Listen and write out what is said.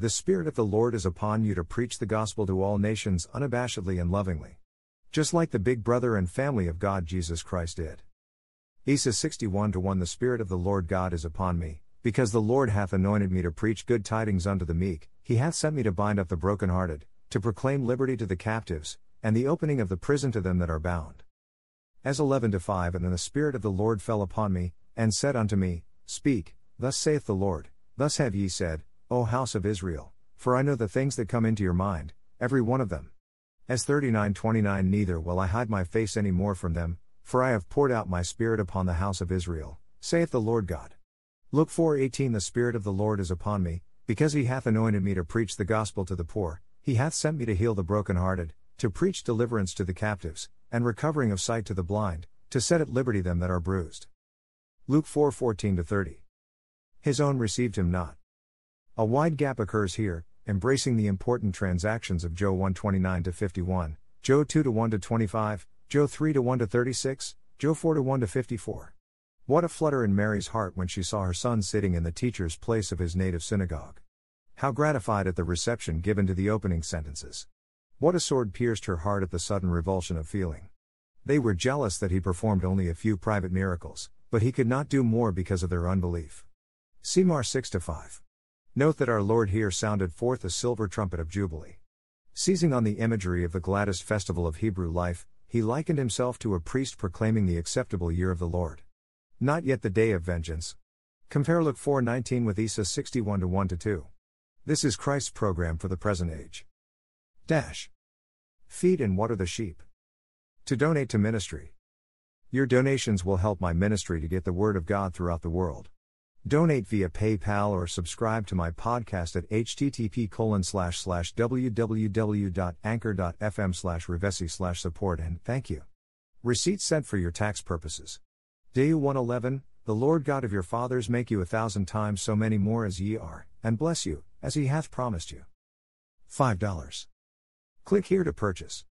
The Spirit of the Lord is upon you to preach the gospel to all nations unabashedly and lovingly. Just like the big brother and family of God Jesus Christ did. Isa 61 1 The Spirit of the Lord God is upon me, because the Lord hath anointed me to preach good tidings unto the meek, he hath sent me to bind up the brokenhearted, to proclaim liberty to the captives, and the opening of the prison to them that are bound. As 11 5 And then the Spirit of the Lord fell upon me, and said unto me, Speak, thus saith the Lord, thus have ye said, O house of Israel, for I know the things that come into your mind, every one of them. As 39:29 Neither will I hide my face any more from them, for I have poured out my spirit upon the house of Israel, saith the Lord God. Luke 4:18 The spirit of the Lord is upon me, because he hath anointed me to preach the gospel to the poor, he hath sent me to heal the brokenhearted, to preach deliverance to the captives, and recovering of sight to the blind, to set at liberty them that are bruised. Luke 4:14 30. His own received him not. A wide gap occurs here, embracing the important transactions of Joe 129 to 51, Joe 2 to 1 to 25, Joe 3 to 1 to 36, Joe 4 to 1 to 54. What a flutter in Mary's heart when she saw her son sitting in the teacher's place of his native synagogue. How gratified at the reception given to the opening sentences. What a sword pierced her heart at the sudden revulsion of feeling. They were jealous that he performed only a few private miracles, but he could not do more because of their unbelief. Semar 6 5. Note that our Lord here sounded forth a silver trumpet of jubilee. Seizing on the imagery of the gladdest festival of Hebrew life, he likened himself to a priest proclaiming the acceptable year of the Lord. Not yet the day of vengeance. Compare Luke 4:19 with Isa 61 1 2. This is Christ's program for the present age. Dash. Feed and water the sheep. To donate to ministry. Your donations will help my ministry to get the word of God throughout the world. Donate via PayPal or subscribe to my podcast at http colon slash slash www.anchor.fm slash revesi slash support and thank you. Receipt sent for your tax purposes. Day 111, the Lord God of your fathers make you a thousand times so many more as ye are, and bless you, as he hath promised you. $5. Click here to purchase.